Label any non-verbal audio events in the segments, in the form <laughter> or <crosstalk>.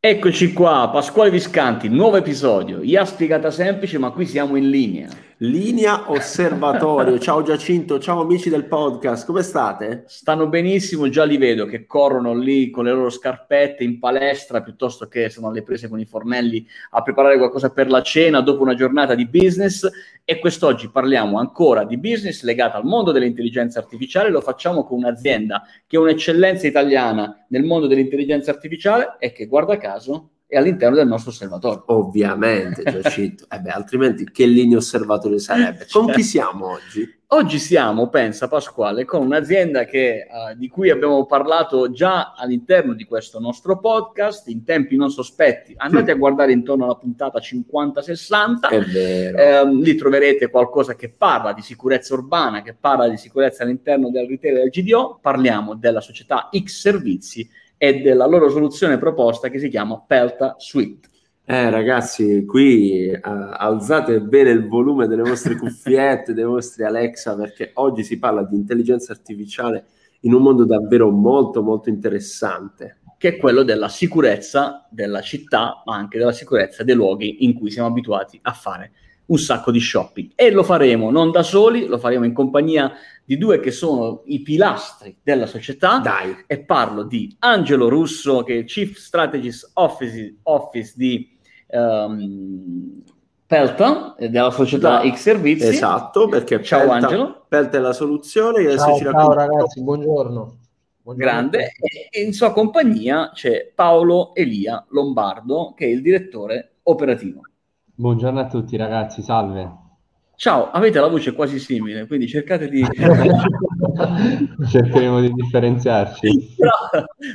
Eccoci qua, Pasquale Viscanti, nuovo episodio. IA spiegata semplice, ma qui siamo in linea. Linea Osservatorio. <laughs> ciao Giacinto, ciao amici del podcast, come state? Stanno benissimo, già li vedo che corrono lì con le loro scarpette in palestra piuttosto che sono alle prese con i fornelli a preparare qualcosa per la cena dopo una giornata di business. E quest'oggi parliamo ancora di business legata al mondo dell'intelligenza artificiale. Lo facciamo con un'azienda che è un'eccellenza italiana nel mondo dell'intelligenza artificiale e che, guarda caso, e all'interno del nostro osservatorio. Ovviamente, Giacinto. eh beh, altrimenti che linea osservatorio sarebbe? Con chi siamo oggi? Oggi siamo, pensa Pasquale, con un'azienda che, uh, di cui abbiamo parlato già all'interno di questo nostro podcast, in tempi non sospetti. Andate a guardare intorno alla puntata 50-60. È vero. Eh, lì troverete qualcosa che parla di sicurezza urbana, che parla di sicurezza all'interno del retail del GDO. Parliamo della società X Servizi e della loro soluzione proposta che si chiama Pelta Suite. Eh ragazzi, qui uh, alzate bene il volume delle vostre cuffiette, dei vostri Alexa, perché oggi si parla di intelligenza artificiale in un mondo davvero molto molto interessante. Che è quello della sicurezza della città, ma anche della sicurezza dei luoghi in cui siamo abituati a fare un sacco di shopping. E lo faremo non da soli, lo faremo in compagnia di due che sono i pilastri della società. Dai. E parlo di Angelo Russo, che è Chief Strategist Office, Office di um, Pelta, della società da, X Servizi. Esatto, perché ciao Pelta, Angelo. Pelta è la soluzione. Ciao, ciao ragazzi, buongiorno. buongiorno. Grande. E in sua compagnia c'è Paolo Elia Lombardo, che è il direttore operativo. Buongiorno a tutti ragazzi, salve. Ciao, avete la voce quasi simile, quindi cercate di... <laughs> Cercheremo di differenziarci. Però,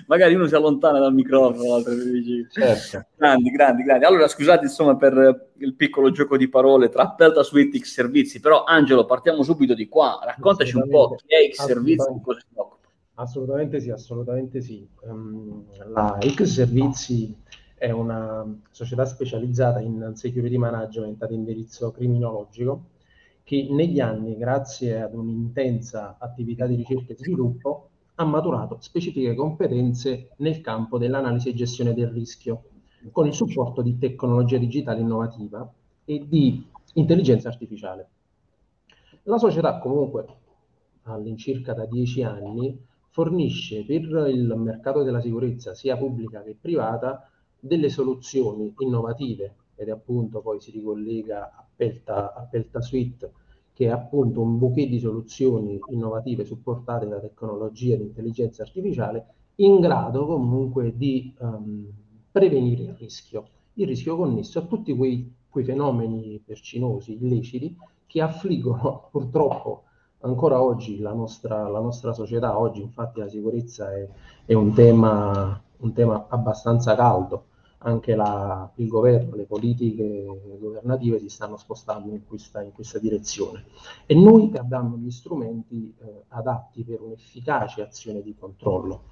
magari uno si allontana dal microfono, l'altro dice... Certo. Grandi, grandi, grandi. Allora, scusate insomma per il piccolo gioco di parole tra Pelta Suite X Servizi, però Angelo, partiamo subito di qua. Raccontaci un po' chi è X Servizi e cosa si occupa. Assolutamente sì, assolutamente sì. Um, la X Servizi è una società specializzata in security management ad indirizzo criminologico che negli anni, grazie ad un'intensa attività di ricerca e sviluppo, ha maturato specifiche competenze nel campo dell'analisi e gestione del rischio, con il supporto di tecnologia digitale innovativa e di intelligenza artificiale. La società comunque, all'incirca da dieci anni, fornisce per il mercato della sicurezza, sia pubblica che privata, delle soluzioni innovative ed appunto poi si ricollega a Pelta, a Pelta Suite che è appunto un bouquet di soluzioni innovative supportate da tecnologie di intelligenza artificiale in grado comunque di um, prevenire il rischio, il rischio connesso a tutti quei, quei fenomeni percinosi, illeciti, che affliggono <laughs> purtroppo ancora oggi la nostra, la nostra società. Oggi infatti la sicurezza è, è un, tema, un tema abbastanza caldo anche la, il governo, le politiche governative si stanno spostando in questa, in questa direzione. E noi abbiamo gli strumenti eh, adatti per un'efficace azione di controllo.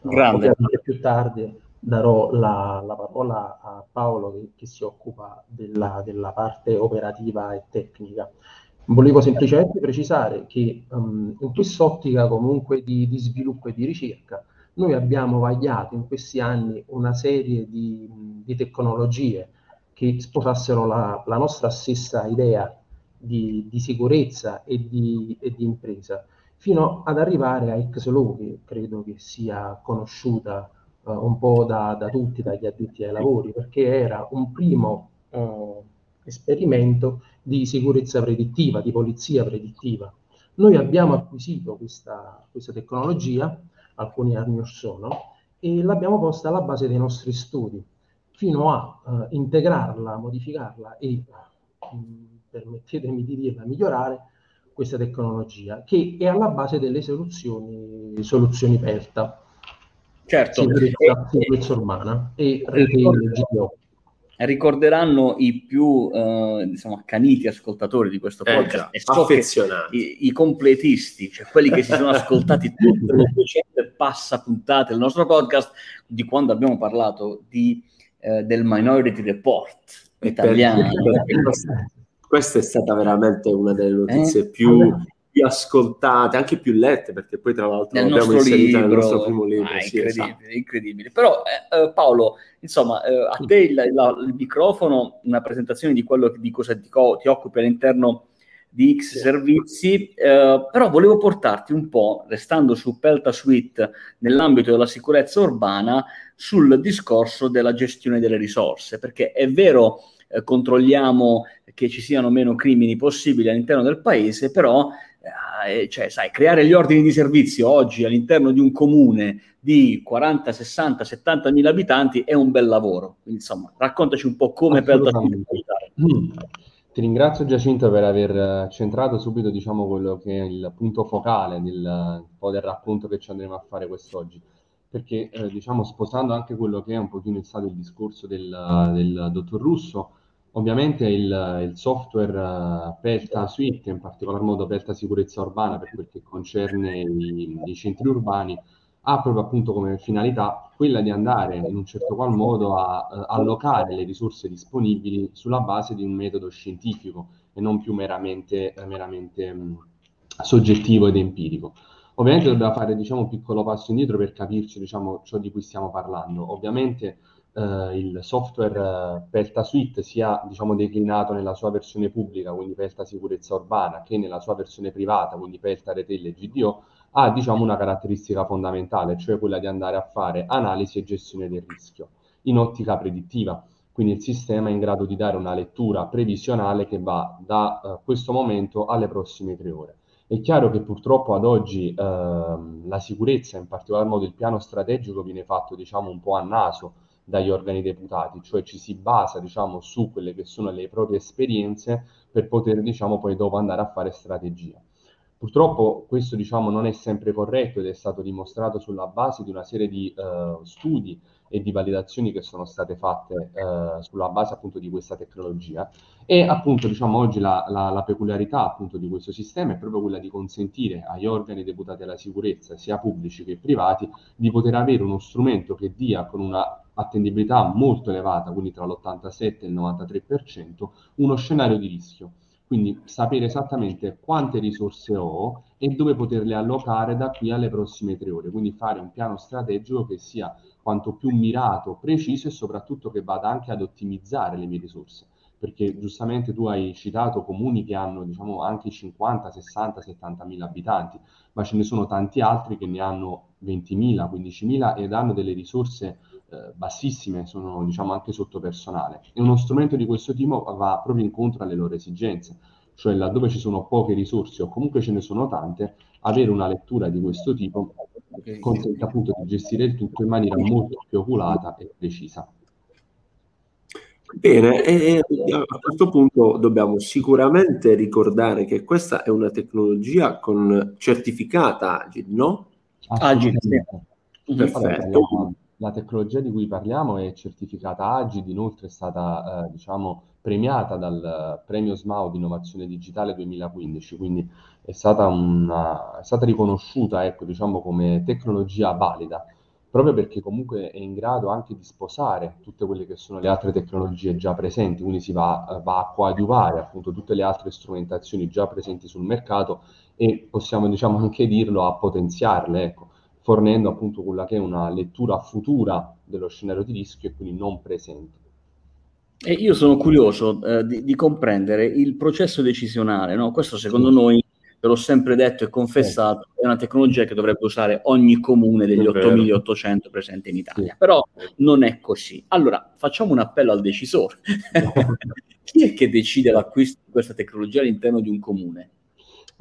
Grande. Più tardi darò la, la parola a Paolo che, che si occupa della, della, parte operativa e tecnica. Volevo semplicemente precisare che um, in quest'ottica comunque di, di sviluppo e di ricerca noi abbiamo vagliato in questi anni una serie di, di tecnologie che sposassero la, la, nostra stessa idea di, di sicurezza e di, e di, impresa, fino ad arrivare a XLO, che credo che sia conosciuta uh, un po' da, da, tutti, dagli addetti ai lavori, perché era un primo uh, esperimento di sicurezza predittiva, di polizia predittiva. Noi abbiamo acquisito questa, questa tecnologia alcuni anni or sono, e l'abbiamo posta alla base dei nostri studi, fino a uh, integrarla, modificarla e, mm, permettetemi di dirla, migliorare questa tecnologia, che è alla base delle soluzioni, soluzioni PERTA. Certo. Sicurezza, sicurezza urbana e retail GDO ricorderanno i più eh, diciamo, accaniti ascoltatori di questo eh, podcast eh, so affezionati. I, i, completisti, cioè quelli che si sono <laughs> ascoltati tutte le 200 passa puntate del nostro podcast di quando abbiamo parlato di, eh, del Minority Report italiano. Questa è stata veramente una delle notizie eh? più più ascoltate, anche più lette, perché poi tra l'altro nel l'abbiamo inserita libro, nel nostro primo libro. Ah, sì, incredibile, esatto. incredibile. Però eh, eh, Paolo, insomma, eh, a te il, il, il, microfono, una presentazione di quello di cosa ti, ti occupi all'interno di X servizi, eh, però volevo portarti un po', restando su Pelta Suite nell'ambito della sicurezza urbana, sul discorso della gestione delle risorse, perché è vero, eh, controlliamo che ci siano meno crimini possibili all'interno del paese, però eh, cioè, sai, creare gli ordini di servizio oggi all'interno di un comune di 40, 60, 70 mila abitanti è un bel lavoro. Quindi, insomma, raccontaci un po' come Pelta Suite. Mm. Ti ringrazio Giacinto per aver eh, centrato subito diciamo, quello che è il punto focale del, del racconto che ci andremo a fare quest'oggi, perché eh, diciamo, sposando anche quello che è un pochino stato il discorso del, del dottor Russo, ovviamente il, il software uh, Pelta Suite, in particolar modo Pelta Sicurezza Urbana per quel che concerne i, i centri urbani, ha proprio appunto come finalità quella di andare in un certo qual modo a uh, allocare le risorse disponibili sulla base di un metodo scientifico e non più meramente, meramente mh, soggettivo ed empirico. Ovviamente dobbiamo fare diciamo, un piccolo passo indietro per capirci diciamo, ciò di cui stiamo parlando. Ovviamente eh, il software eh, Pelta Suite sia diciamo, declinato nella sua versione pubblica, quindi Pelta Sicurezza Urbana, che nella sua versione privata, quindi Pelta Retail GDO, ha diciamo, una caratteristica fondamentale, cioè quella di andare a fare analisi e gestione del rischio in ottica predittiva. Quindi il sistema è in grado di dare una lettura previsionale che va da uh, questo momento alle prossime tre ore. È chiaro che purtroppo ad oggi uh, la sicurezza, in particolar modo il piano strategico, viene fatto diciamo, un po' a naso dagli organi deputati, cioè ci si basa diciamo, su quelle che sono le proprie esperienze per poter diciamo, poi dopo andare a fare strategia. Purtroppo questo diciamo, non è sempre corretto ed è stato dimostrato sulla base di una serie di uh, studi e di validazioni che sono state fatte uh, sulla base appunto di questa tecnologia. E appunto diciamo oggi la, la, la, peculiarità appunto di questo sistema è proprio quella di consentire agli organi deputati alla sicurezza sia pubblici che privati di poter avere uno strumento che dia con una attendibilità molto elevata, quindi tra l'87 e il 93%, uno scenario di rischio quindi sapere esattamente quante risorse ho e dove poterle allocare da qui alle prossime tre ore. Quindi fare un piano strategico che sia quanto più mirato, preciso e soprattutto che vada anche ad ottimizzare le mie risorse. Perché giustamente tu hai citato comuni che hanno diciamo, anche 50, 60, 70 mila abitanti, ma ce ne sono tanti altri che ne hanno 20.000, 15.000 ed hanno delle risorse eh, bassissime, sono diciamo anche sotto personale. E uno strumento di questo tipo va proprio incontro alle loro esigenze, cioè laddove ci sono poche risorse o comunque ce ne sono tante, avere una lettura di questo tipo consente appunto di gestire il tutto in maniera molto più oculata e precisa. Bene, e a questo punto dobbiamo sicuramente ricordare che questa è una tecnologia con certificata Agid, no? Agid, Perfetto la tecnologia di cui parliamo è certificata Agid, inoltre è stata eh, diciamo, premiata dal premio SMAU di innovazione digitale 2015, quindi è stata, una, è stata riconosciuta ecco, diciamo, come tecnologia valida, proprio perché comunque è in grado anche di sposare tutte quelle che sono le altre tecnologie già presenti, quindi si va, va a coadiuvare appunto tutte le altre strumentazioni già presenti sul mercato e possiamo diciamo anche dirlo a potenziarle. Ecco fornendo appunto quella che è una lettura futura dello scenario di rischio e quindi non presente. E io sono curioso eh, di, di, comprendere il processo decisionale, no? Questo secondo sì. noi, ve l'ho sempre detto e confessato, sì. è una tecnologia che dovrebbe usare ogni comune degli 8.800 presenti in Italia, sì. però non è così. Allora, facciamo un appello al decisore. <laughs> Chi è che decide l'acquisto di questa tecnologia all'interno di un comune?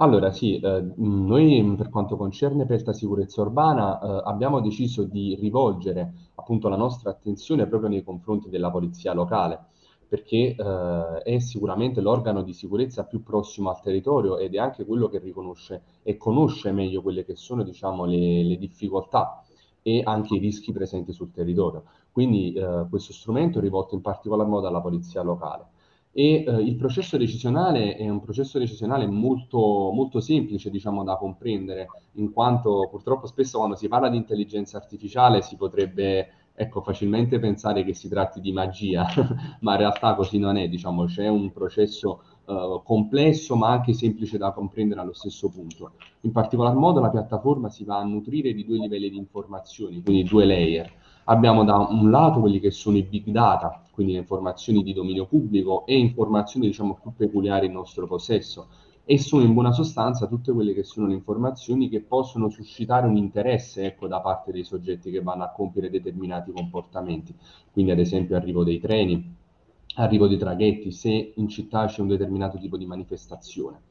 Allora sì, eh, noi per quanto concerne Pelta Sicurezza Urbana eh, abbiamo deciso di rivolgere appunto la nostra attenzione proprio nei confronti della polizia locale, perché eh, è sicuramente l'organo di sicurezza più prossimo al territorio ed è anche quello che riconosce e conosce meglio quelle che sono diciamo, le, le difficoltà e anche i rischi presenti sul territorio. Quindi eh, questo strumento è rivolto in particolar modo alla polizia locale e eh, il processo decisionale è un processo decisionale molto, molto semplice diciamo, da comprendere, in quanto purtroppo spesso quando si parla di intelligenza artificiale si potrebbe ecco, facilmente pensare che si tratti di magia, <laughs> ma in realtà così non è, diciamo, c'è un processo uh, complesso ma anche semplice da comprendere allo stesso punto. In particolar modo la piattaforma si va a nutrire di due livelli di informazioni, quindi due layer. Abbiamo da un lato quelli che sono i big data, quindi le informazioni di dominio pubblico e informazioni diciamo più peculiari in nostro possesso e sono in buona sostanza tutte quelle che sono le informazioni che possono suscitare un interesse ecco, da parte dei soggetti che vanno a compiere determinati comportamenti. Quindi ad esempio arrivo dei treni, arrivo dei traghetti, se in città c'è un determinato tipo di manifestazione.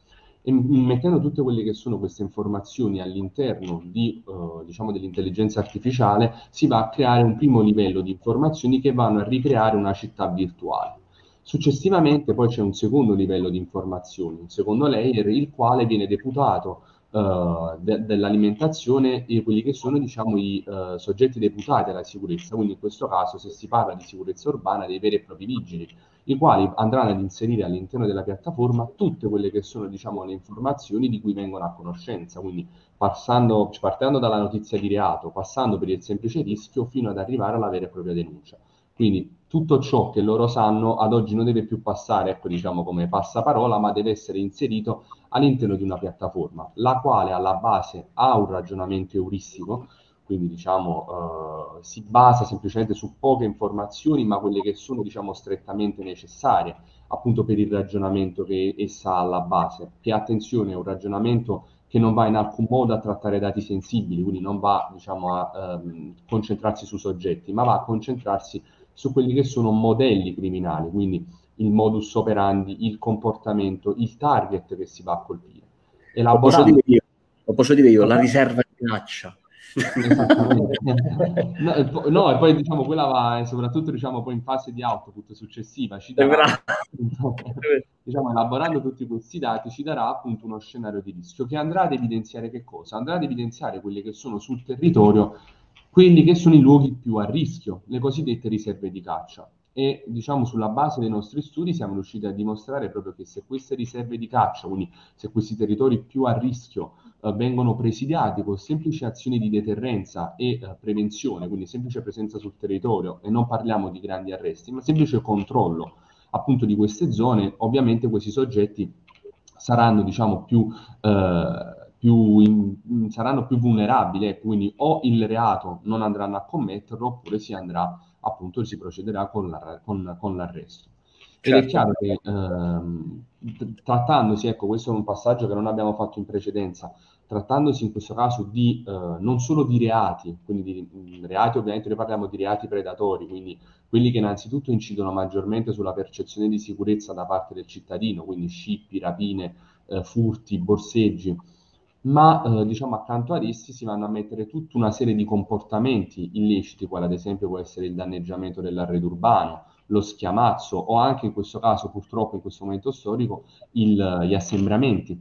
E mettendo tutte quelle che sono queste informazioni all'interno di, uh, diciamo dell'intelligenza artificiale, si va a creare un primo livello di informazioni che vanno a ricreare una città virtuale. Successivamente poi c'è un secondo livello di informazioni, un secondo layer, il quale viene deputato uh, de- dell'alimentazione e quelli che sono diciamo, i uh, soggetti deputati alla sicurezza, quindi in questo caso se si parla di sicurezza urbana dei veri e propri vigili, i quali andranno ad inserire all'interno della piattaforma tutte quelle che sono diciamo, le informazioni di cui vengono a conoscenza, quindi passando, partendo dalla notizia di reato, passando per il semplice rischio fino ad arrivare alla vera e propria denuncia. Quindi tutto ciò che loro sanno ad oggi non deve più passare, ecco diciamo come passaparola, ma deve essere inserito all'interno di una piattaforma, la quale alla base ha un ragionamento euristico, quindi diciamo eh, si basa semplicemente su poche informazioni, ma quelle che sono diciamo strettamente necessarie appunto per il ragionamento che essa ha alla base, che attenzione è un ragionamento che non va in alcun modo a trattare dati sensibili, quindi non va diciamo, a ehm, concentrarsi su soggetti, ma va a concentrarsi su quelli che sono modelli criminali, quindi il modus operandi, il comportamento, il target che si va a colpire. Lo posso dire io, lo posso dire io la riserva di minaccia. No, no, e poi diciamo quella va soprattutto diciamo poi in fase di output successiva ci darà, diciamo, elaborando tutti questi dati ci darà appunto uno scenario di rischio che andrà ad evidenziare che cosa? Andrà ad evidenziare quelli che sono sul territorio quelli che sono i luoghi più a rischio, le cosiddette riserve di caccia. E diciamo sulla base dei nostri studi siamo riusciti a dimostrare proprio che se queste riserve di caccia, quindi se questi territori più a rischio eh, vengono presidiati con semplici azioni di deterrenza e eh, prevenzione, quindi semplice presenza sul territorio, e non parliamo di grandi arresti, ma semplice controllo appunto di queste zone, ovviamente questi soggetti saranno diciamo più eh, più in, saranno più vulnerabili, ecco, quindi o il reato non andranno a commetterlo oppure si andrà appunto si procederà con, la, con, con l'arresto. Ed certo. è chiaro che ehm, trattandosi, ecco, questo è un passaggio che non abbiamo fatto in precedenza, trattandosi in questo caso di eh, non solo di reati, quindi di, di reati ovviamente noi parliamo di reati predatori, quindi quelli che innanzitutto incidono maggiormente sulla percezione di sicurezza da parte del cittadino, quindi scippi, rapine, eh, furti, borseggi, ma eh, diciamo accanto ad essi si vanno a mettere tutta una serie di comportamenti illeciti, quale ad esempio può essere il danneggiamento dell'arredo urbano, lo schiamazzo o anche in questo caso purtroppo in questo momento storico il, gli assembramenti.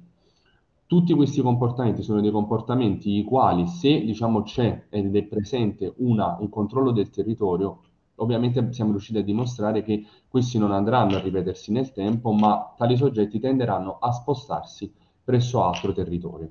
Tutti questi comportamenti sono dei comportamenti i quali se diciamo c'è ed è presente una, un controllo del territorio, ovviamente siamo riusciti a dimostrare che questi non andranno a ripetersi nel tempo, ma tali soggetti tenderanno a spostarsi presso altro territorio.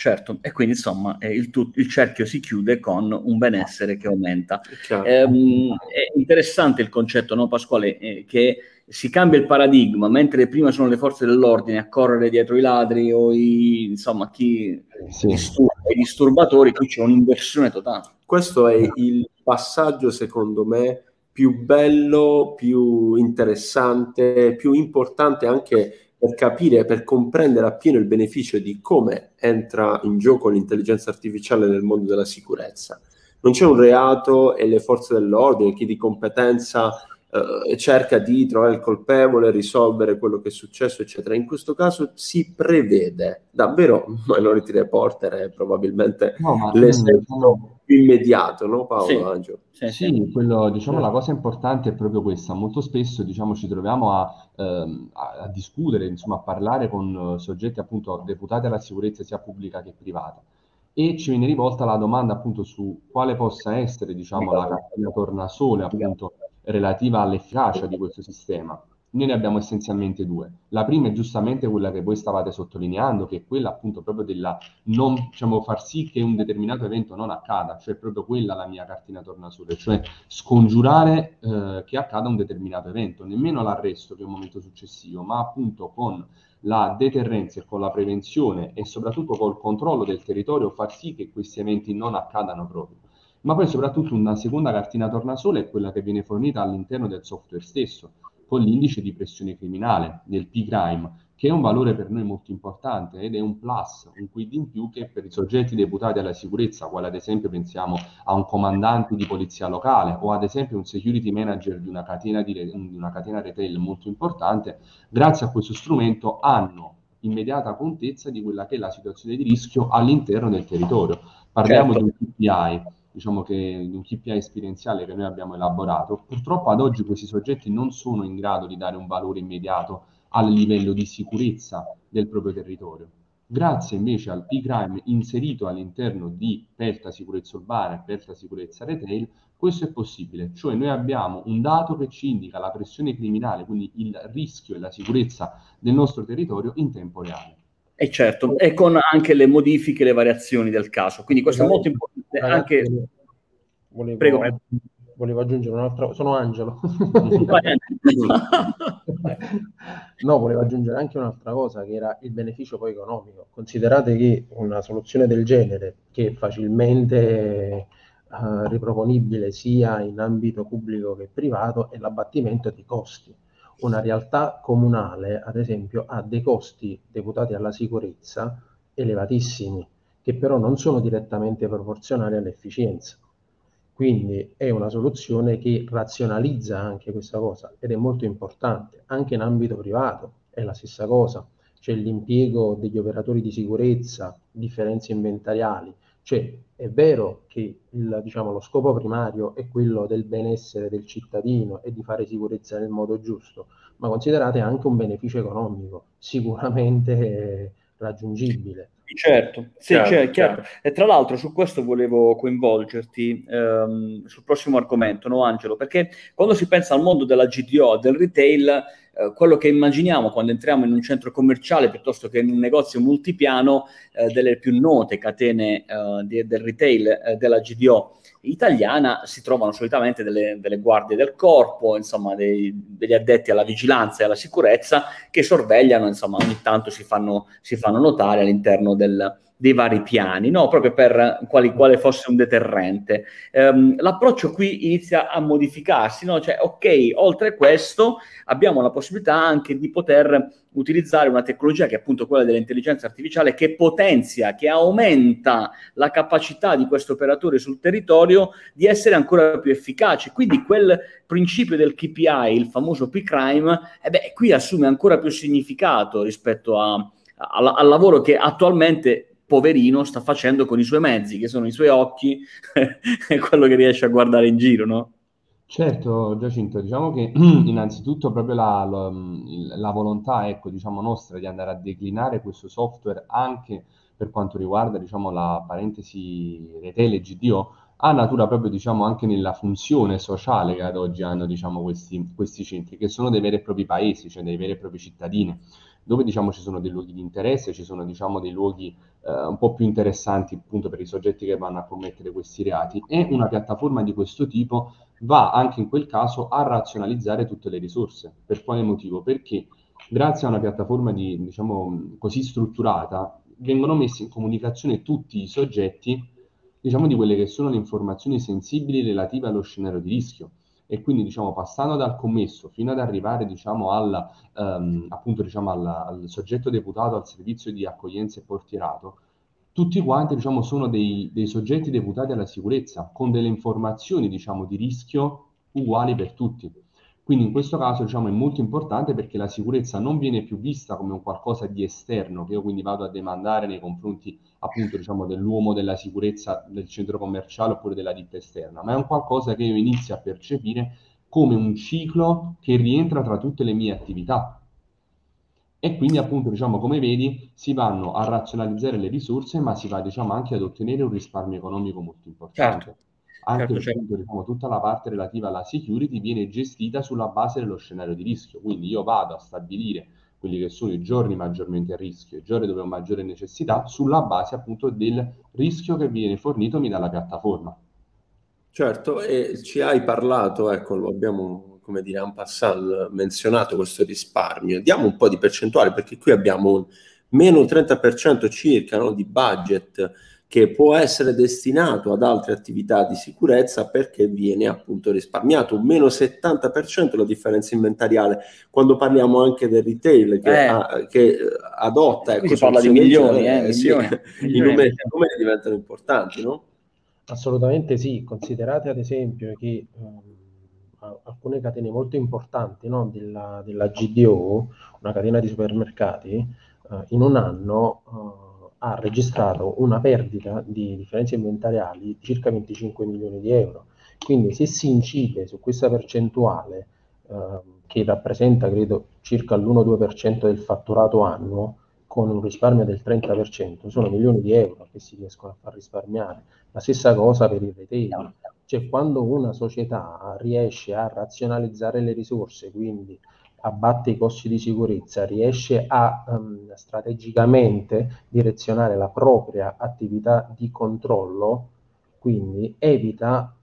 Certo, e quindi insomma eh, il, tu- il, cerchio si chiude con un benessere che aumenta. Ehm, è interessante il concetto, no Pasquale, eh, che si cambia il paradigma, mentre prima sono le forze dell'ordine a correre dietro i ladri o i, insomma, chi sì. disturba, i disturbatori, qui c'è un'inversione totale. Questo è il passaggio, secondo me, più bello, più interessante, più importante anche per capire, per comprendere appieno il beneficio di come entra in gioco l'intelligenza artificiale nel mondo della sicurezza. Non c'è un reato e le forze dell'ordine, chi di competenza eh, cerca di trovare il colpevole, risolvere quello che è successo, eccetera. In questo caso si prevede davvero <laughs> Minority Reporter è probabilmente no, l'esempio immediato, no Paolo? Sì, sì, sì, quello, diciamo, la cosa importante è proprio questa. Molto spesso diciamo, ci troviamo a, ehm, a, a discutere, insomma, a parlare con soggetti appunto deputati alla sicurezza sia pubblica che privata e ci viene rivolta la domanda appunto su quale possa essere diciamo, la cartina tornasole appunto relativa all'efficacia di questo sistema. Noi ne abbiamo essenzialmente due. La prima è giustamente quella che voi stavate sottolineando, che è quella appunto proprio della non, diciamo, far sì che un determinato evento non accada, cioè proprio quella la mia cartina tornasole, cioè scongiurare eh, che accada un determinato evento, nemmeno l'arresto che è un momento successivo, ma appunto con la deterrenza e con la prevenzione e soprattutto col controllo del territorio far sì che questi eventi non accadano proprio. Ma poi soprattutto una seconda cartina tornasole è quella che viene fornita all'interno del software stesso, con l'indice di pressione criminale, del P-Crime, che è un valore per noi molto importante ed è un plus, un quid in più che per i soggetti deputati alla sicurezza, quale ad esempio pensiamo a un comandante di polizia locale o ad esempio un security manager di una catena, di, di una catena retail molto importante, grazie a questo strumento hanno immediata contezza di quella che è la situazione di rischio all'interno del territorio. Parliamo certo. di un KPI diciamo che di un KPI esperienziale che noi abbiamo elaborato, purtroppo ad oggi questi soggetti non sono in grado di dare un valore immediato al livello di sicurezza del proprio territorio. Grazie invece al P-Crime inserito all'interno di Pelta Sicurezza Urbana e Pelta Sicurezza Retail, questo è possibile, cioè noi abbiamo un dato che ci indica la pressione criminale, quindi il rischio e la sicurezza del nostro territorio in tempo reale. E certo, e con anche le modifiche, le variazioni del caso. Quindi questo è molto importante. Anche... Volevo, Prego. volevo aggiungere un'altra cosa. Sono Angelo. no, volevo aggiungere anche un'altra cosa, che era il beneficio poi economico. Considerate che una soluzione del genere, che è facilmente uh, riproponibile sia in ambito pubblico che privato, è l'abbattimento di costi una realtà comunale, ad esempio, ha dei costi deputati alla sicurezza elevatissimi, che però non sono direttamente proporzionali all'efficienza. Quindi è una soluzione che razionalizza anche questa cosa ed è molto importante. Anche in ambito privato è la stessa cosa. C'è l'impiego degli operatori di sicurezza, differenze inventariali, cioè è vero che il, diciamo, lo scopo primario è quello del benessere del cittadino e di fare sicurezza nel modo giusto, ma considerate anche un beneficio economico sicuramente raggiungibile. Certo, sì, chiaro, cioè, chiaro. E tra l'altro su questo volevo coinvolgerti ehm, sul prossimo argomento, no Angelo? Perché quando si pensa al mondo della GDO, del retail, eh, quello che immaginiamo quando entriamo in un centro commerciale piuttosto che in un negozio multipiano eh, delle più note catene eh, di, del retail eh, della GDO italiana si trovano solitamente delle, delle guardie del corpo, insomma dei, degli addetti alla vigilanza e alla sicurezza che sorvegliano, insomma ogni tanto si fanno, si fanno notare all'interno del, dei vari piani, no? proprio per quali, quale fosse un deterrente. Um, l'approccio qui inizia a modificarsi, no? cioè ok, oltre a questo abbiamo la possibilità anche di poter utilizzare una tecnologia che è appunto quella dell'intelligenza artificiale che potenzia, che aumenta la capacità di questo operatore sul territorio di essere ancora più efficace. Quindi quel principio del KPI, il famoso P-Crime, eh beh, qui assume ancora più significato rispetto a, a, al lavoro che attualmente poverino sta facendo con i suoi mezzi, che sono i suoi occhi <laughs> e quello che riesce a guardare in giro, no? Certo, Giacinto, diciamo che <clears throat> innanzitutto proprio la, la, la volontà, ecco, diciamo, nostra di andare a declinare questo software anche per quanto riguarda, diciamo, la parentesi retail GDO, ha natura proprio, diciamo, anche nella funzione sociale che ad oggi hanno, diciamo, questi, questi centri, che sono dei veri e propri paesi, cioè dei veri e propri cittadini dove diciamo, ci sono dei luoghi di interesse, ci sono diciamo, dei luoghi eh, un po' più interessanti appunto per i soggetti che vanno a commettere questi reati e una piattaforma di questo tipo va anche in quel caso a razionalizzare tutte le risorse. Per quale motivo? Perché grazie a una piattaforma di, diciamo, così strutturata vengono messi in comunicazione tutti i soggetti diciamo, di quelle che sono le informazioni sensibili relative allo scenario di rischio e quindi diciamo passando dal commesso fino ad arrivare diciamo al, um, appunto, diciamo, al, al soggetto deputato al servizio di accoglienza e portierato, tutti quanti diciamo, sono dei, dei, soggetti deputati alla sicurezza con delle informazioni diciamo, di rischio uguali per tutti. Quindi in questo caso diciamo, è molto importante perché la sicurezza non viene più vista come un qualcosa di esterno che io quindi vado a demandare nei confronti appunto diciamo, dell'uomo della sicurezza del centro commerciale oppure della ditta esterna, ma è un qualcosa che io inizio a percepire come un ciclo che rientra tra tutte le mie attività. E quindi appunto diciamo come vedi si vanno a razionalizzare le risorse ma si va diciamo anche ad ottenere un risparmio economico molto importante. Certo. Anche certo, certo. Appunto, diciamo, tutta la parte relativa alla security viene gestita sulla base dello scenario di rischio. Quindi io vado a stabilire quelli che sono i giorni maggiormente a rischio, i giorni dove ho maggiore necessità, sulla base appunto del rischio che viene fornitomi dalla piattaforma. Certo, e ci hai parlato, ecco, lo abbiamo, come dire, en passant menzionato questo risparmio. Diamo un po' di percentuale, perché qui abbiamo un meno 30% circa no, di budget che può essere destinato ad altre attività di sicurezza perché viene appunto risparmiato un meno 70% la differenza inventariale quando parliamo anche del retail che, eh. ha, che adotta ecco, si parla di milioni, eh, eh, sì, milioni, <laughs> milioni. i numeri, numeri diventano importanti no? assolutamente sì considerate ad esempio che um, alcune catene molto importanti no, della, della, GDO una catena di supermercati uh, in un anno uh, ha registrato una perdita di differenze inventariali di circa 25 milioni di euro. Quindi se si incide su questa percentuale, eh, che rappresenta credo circa l'1-2% del fatturato annuo, con un risparmio del 30%, sono milioni di euro che si riescono a far risparmiare. La stessa cosa per il retail. Cioè quando una società riesce a razionalizzare le risorse, quindi abbatte i costi di sicurezza, riesce a um, strategicamente direzionare la propria attività di controllo, quindi evita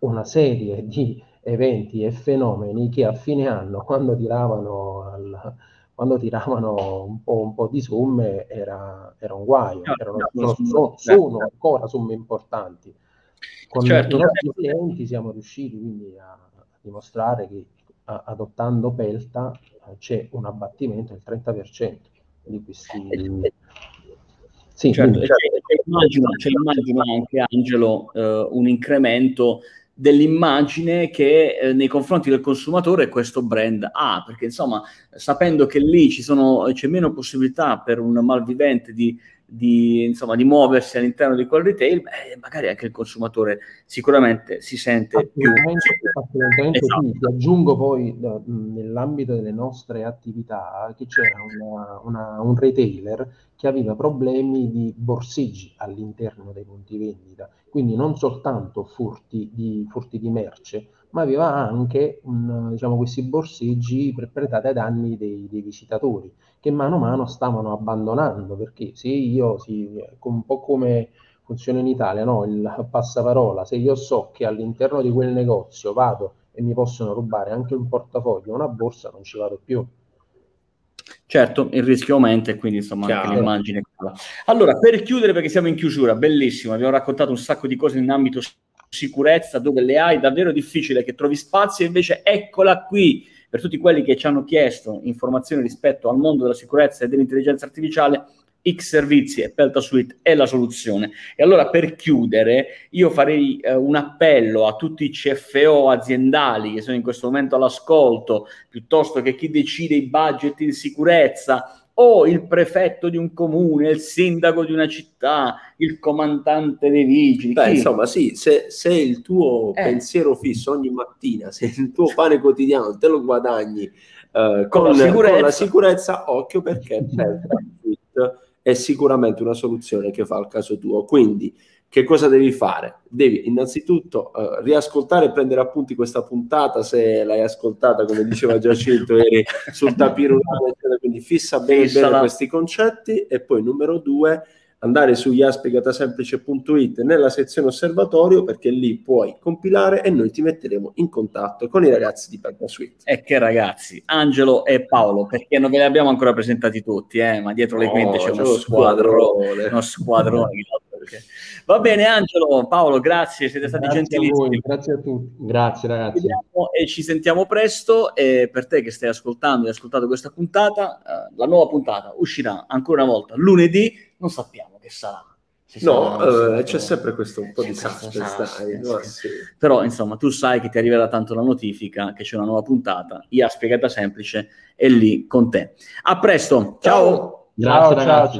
una serie di eventi e fenomeni che a fine anno, quando tiravano, al, quando tiravano un, po', un, po', di somme, era, era un guaio, erano, sono, sono, sono ancora somme importanti. Con certo. i nostri clienti siamo riusciti quindi a dimostrare che adottando Pelta eh, c'è un abbattimento del 30% di questi... Sì, certo, c'è, immagino, c'è, immagino, anche Angelo eh, un incremento dell'immagine che eh, nei confronti del consumatore questo brand ha, perché insomma sapendo che lì ci sono, c'è meno possibilità per un malvivente di di, insomma, di muoversi all'interno di quel retail, beh, magari anche il consumatore sicuramente si sente più... Assolutamente esatto. sì, aggiungo poi da, nell'ambito delle nostre attività che c'era una, una, un retailer che aveva problemi di borseggi all'interno dei punti vendita, quindi non soltanto furti di, furti di merce, ma aveva anche un, diciamo, questi borseggi perpetrati ai danni dei, dei, visitatori che mano a mano stavano abbandonando perché se io, sì, un po' come funziona in Italia, no? il passaparola, se io so che all'interno di quel negozio vado e mi possono rubare anche un portafoglio, una borsa, non ci vado più. Certo, il rischio aumenta e quindi insomma Chiaro. anche l'immagine. Allora, per chiudere, perché siamo in chiusura, bellissimo, abbiamo raccontato un sacco di cose in ambito sicurezza dove le hai davvero difficile che trovi spazio, invece eccola qui per tutti quelli che ci hanno chiesto informazioni rispetto al mondo della sicurezza e dell'intelligenza artificiale. X Servizi e Pelta Suite è la soluzione. E allora per chiudere, io farei eh, un appello a tutti i CFO aziendali che sono in questo momento all'ascolto, piuttosto che chi decide i budget in sicurezza o il prefetto di un comune, il sindaco di una città, il comandante dei vigili. Beh, insomma, sì, se, se il tuo eh. pensiero fisso ogni mattina, se il tuo pane quotidiano te lo guadagni eh, con, con, la sicurezza. con, la sicurezza. occhio perché è sicuramente una soluzione che fa al caso tuo. Quindi, che cosa devi fare? Devi innanzitutto uh, riascoltare e prendere appunti questa puntata se l'hai ascoltata, come diceva Giacinto, <laughs> eri sul tapirulano, quindi fissa bene, bene questi concetti e poi numero due, andare su jaspegatasemplice.it nella sezione osservatorio perché lì puoi compilare e noi ti metteremo in contatto con i ragazzi di Penta Suite. E che ragazzi, Angelo e Paolo, perché non ve li abbiamo ancora presentati tutti, eh, ma dietro le oh, quinte c'è uno squadrone, uno squadrone Okay. Va bene, Angelo, Paolo, grazie, siete stati grazie gentilissimi. grazie a tutti. Grazie, ragazzi. e ci sentiamo presto. E per te che stai ascoltando e hai ascoltato questa puntata, eh, la nuova puntata uscirà ancora una volta lunedì. Non sappiamo che sarà. no, eh, c'è sempre questo un po' di suspense, no, sì. Però, insomma, tu sai che ti arriverà tanto la notifica che c'è una nuova puntata. IA spiegata semplice è lì con te. A presto, ciao. Ciao, ciao, ciao.